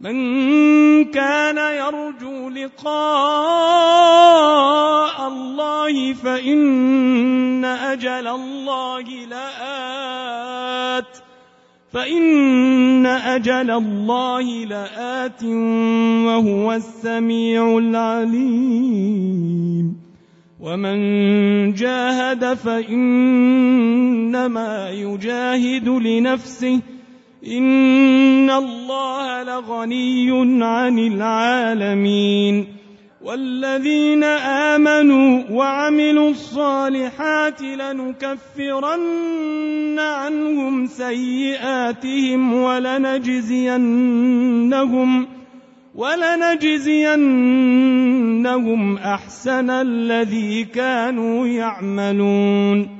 من كان يرجو لقاء الله فإن أجل الله لآت فإن أجل الله لآت وهو السميع العليم ومن جاهد فإنما يجاهد لنفسه إن الله لغني عن العالمين والذين آمنوا وعملوا الصالحات لنكفرن عنهم سيئاتهم ولنجزينهم ولنجزينهم أحسن الذي كانوا يعملون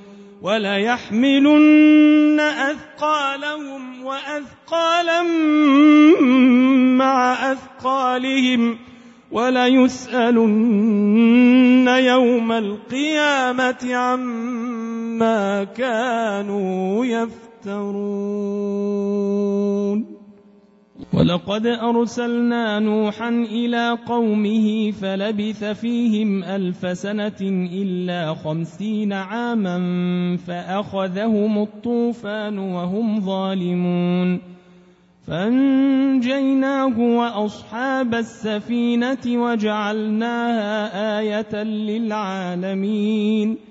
وليحملن أثقالهم وأثقالا مع أثقالهم وليسألن يوم القيامة عما كانوا يفترون ولقد أرسلنا نوحا إلى قومه فلبث فيهم ألف سنة إلا خمسين عاما فأخذهم الطوفان وهم ظالمون. فأنجيناه وأصحاب السفينة وجعلناها آية للعالمين.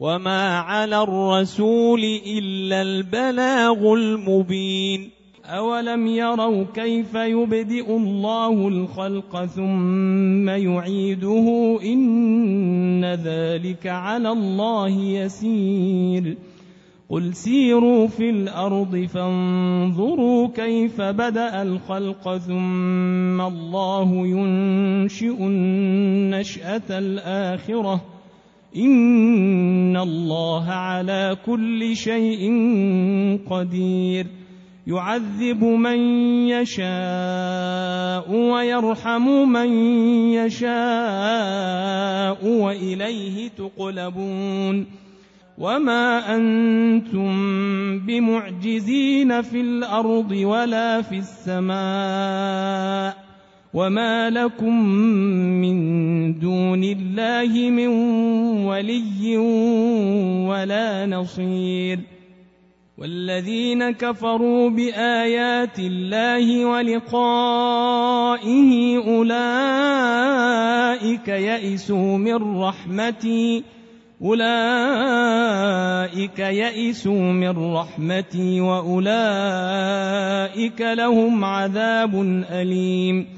وما على الرسول إلا البلاغ المبين أولم يروا كيف يبدئ الله الخلق ثم يعيده إن ذلك على الله يسير قل سيروا في الأرض فانظروا كيف بدأ الخلق ثم الله ينشئ النشأة الآخرة إن الله على كل شيء قدير. يعذب من يشاء ويرحم من يشاء وإليه تقلبون. وما أنتم بمعجزين في الأرض ولا في السماء. وما لكم من دون الله من ولي ولا نصير والذين كفروا بآيات الله ولقائه أولئك يئسوا من رحمتي أولئك يئسوا من رحمتي وأولئك لهم عذاب أليم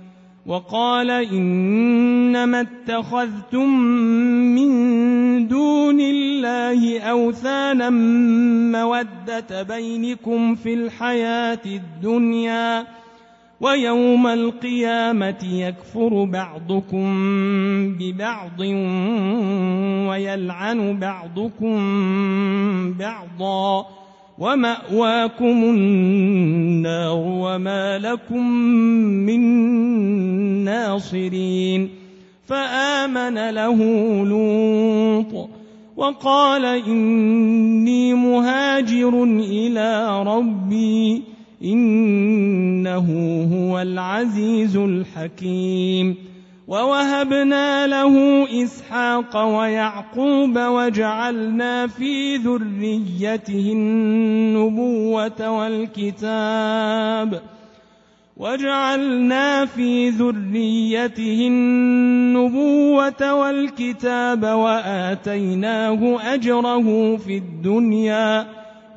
وقال إنما اتخذتم من دون الله أوثانا مودة بينكم في الحياة الدنيا ويوم القيامة يكفر بعضكم ببعض ويلعن بعضكم بعضا ومأواكم النار وما لكم من ناصرين. فآمن له لوط وقال إني مهاجر إلى ربي إنه هو العزيز الحكيم. ووهبنا له إسحاق ويعقوب وجعلنا في ذريته النبوة والكتاب وجعلنا في ذريته النبوة والكتاب وآتيناه أجره في الدنيا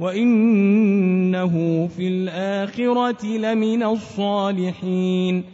وإنه في الآخرة لمن الصالحين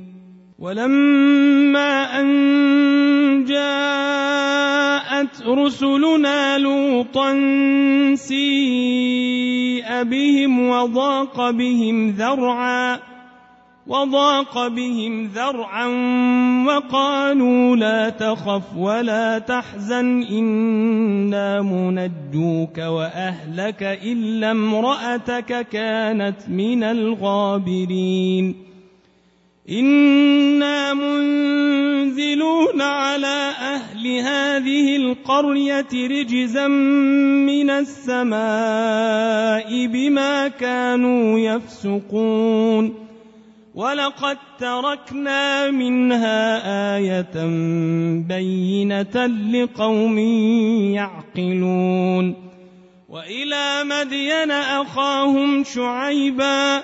ولما أن جاءت رسلنا لوطا سيء بهم وضاق بهم ذرعا وضاق بهم ذرعا وقالوا لا تخف ولا تحزن إنا منجوك وأهلك إلا امرأتك كانت من الغابرين. إنا منزلون على أهل هذه القرية رجزا من السماء بما كانوا يفسقون ولقد تركنا منها آية بينة لقوم يعقلون وإلى مدين أخاهم شعيبا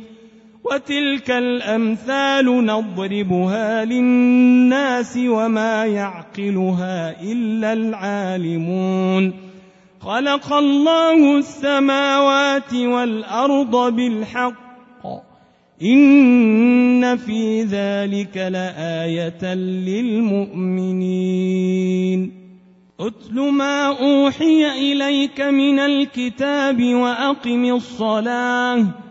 وتلك الأمثال نضربها للناس وما يعقلها إلا العالمون. خلق الله السماوات والأرض بالحق. إن في ذلك لآية للمؤمنين. أتل ما أوحي إليك من الكتاب وأقم الصلاة.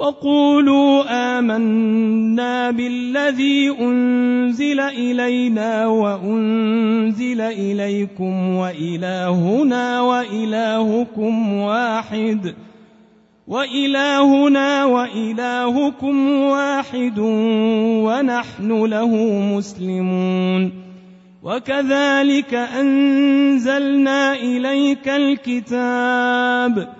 وقولوا آمنا بالذي أنزل إلينا وأنزل إليكم وإلهنا وإلهكم واحد ۖ وإلهنا وإلهكم واحد ونحن له مسلمون وكذلك أنزلنا إليك الكتاب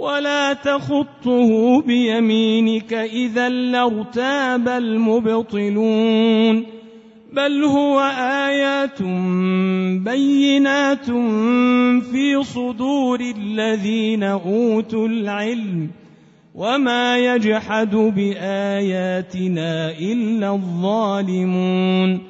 ولا تخطه بيمينك اذا لارتاب المبطلون بل هو آيات بينات في صدور الذين أوتوا العلم وما يجحد بآياتنا إلا الظالمون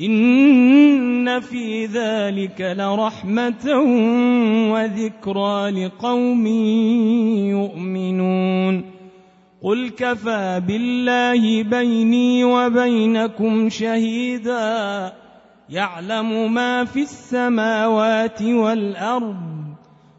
إن في ذلك لرحمة وذكرى لقوم يؤمنون. قل كفى بالله بيني وبينكم شهيدا. يعلم ما في السماوات والأرض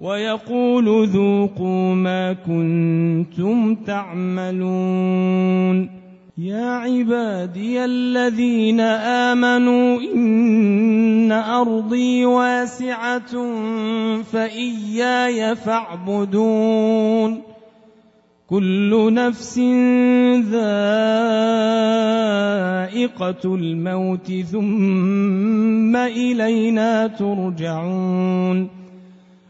ويقول ذوقوا ما كنتم تعملون. يا عبادي الذين آمنوا إن أرضي واسعة فإياي فاعبدون. كل نفس ذائقة الموت ثم إلينا ترجعون.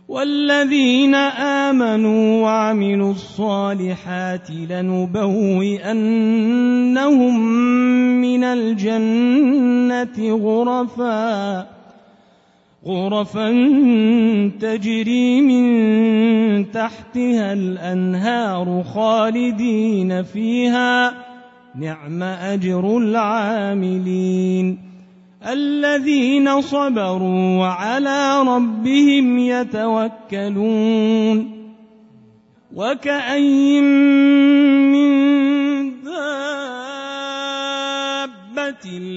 والذين آمنوا وعملوا الصالحات لنبوئنهم من الجنة غرفا غرفا تجري من تحتها الأنهار خالدين فيها نعم أجر العاملين. الذين صبروا وعلى ربهم يتوكلون وكأين من دابة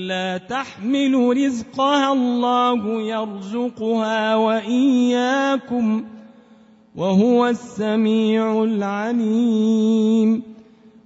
لا تحمل رزقها الله يرزقها وإياكم وهو السميع العليم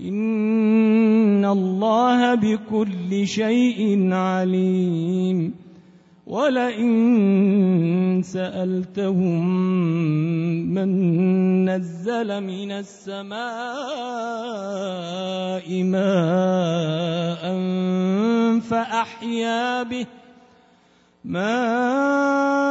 إن الله بكل شيء عليم ولئن سألتهم من نزل من السماء ماء فأحيا به ماء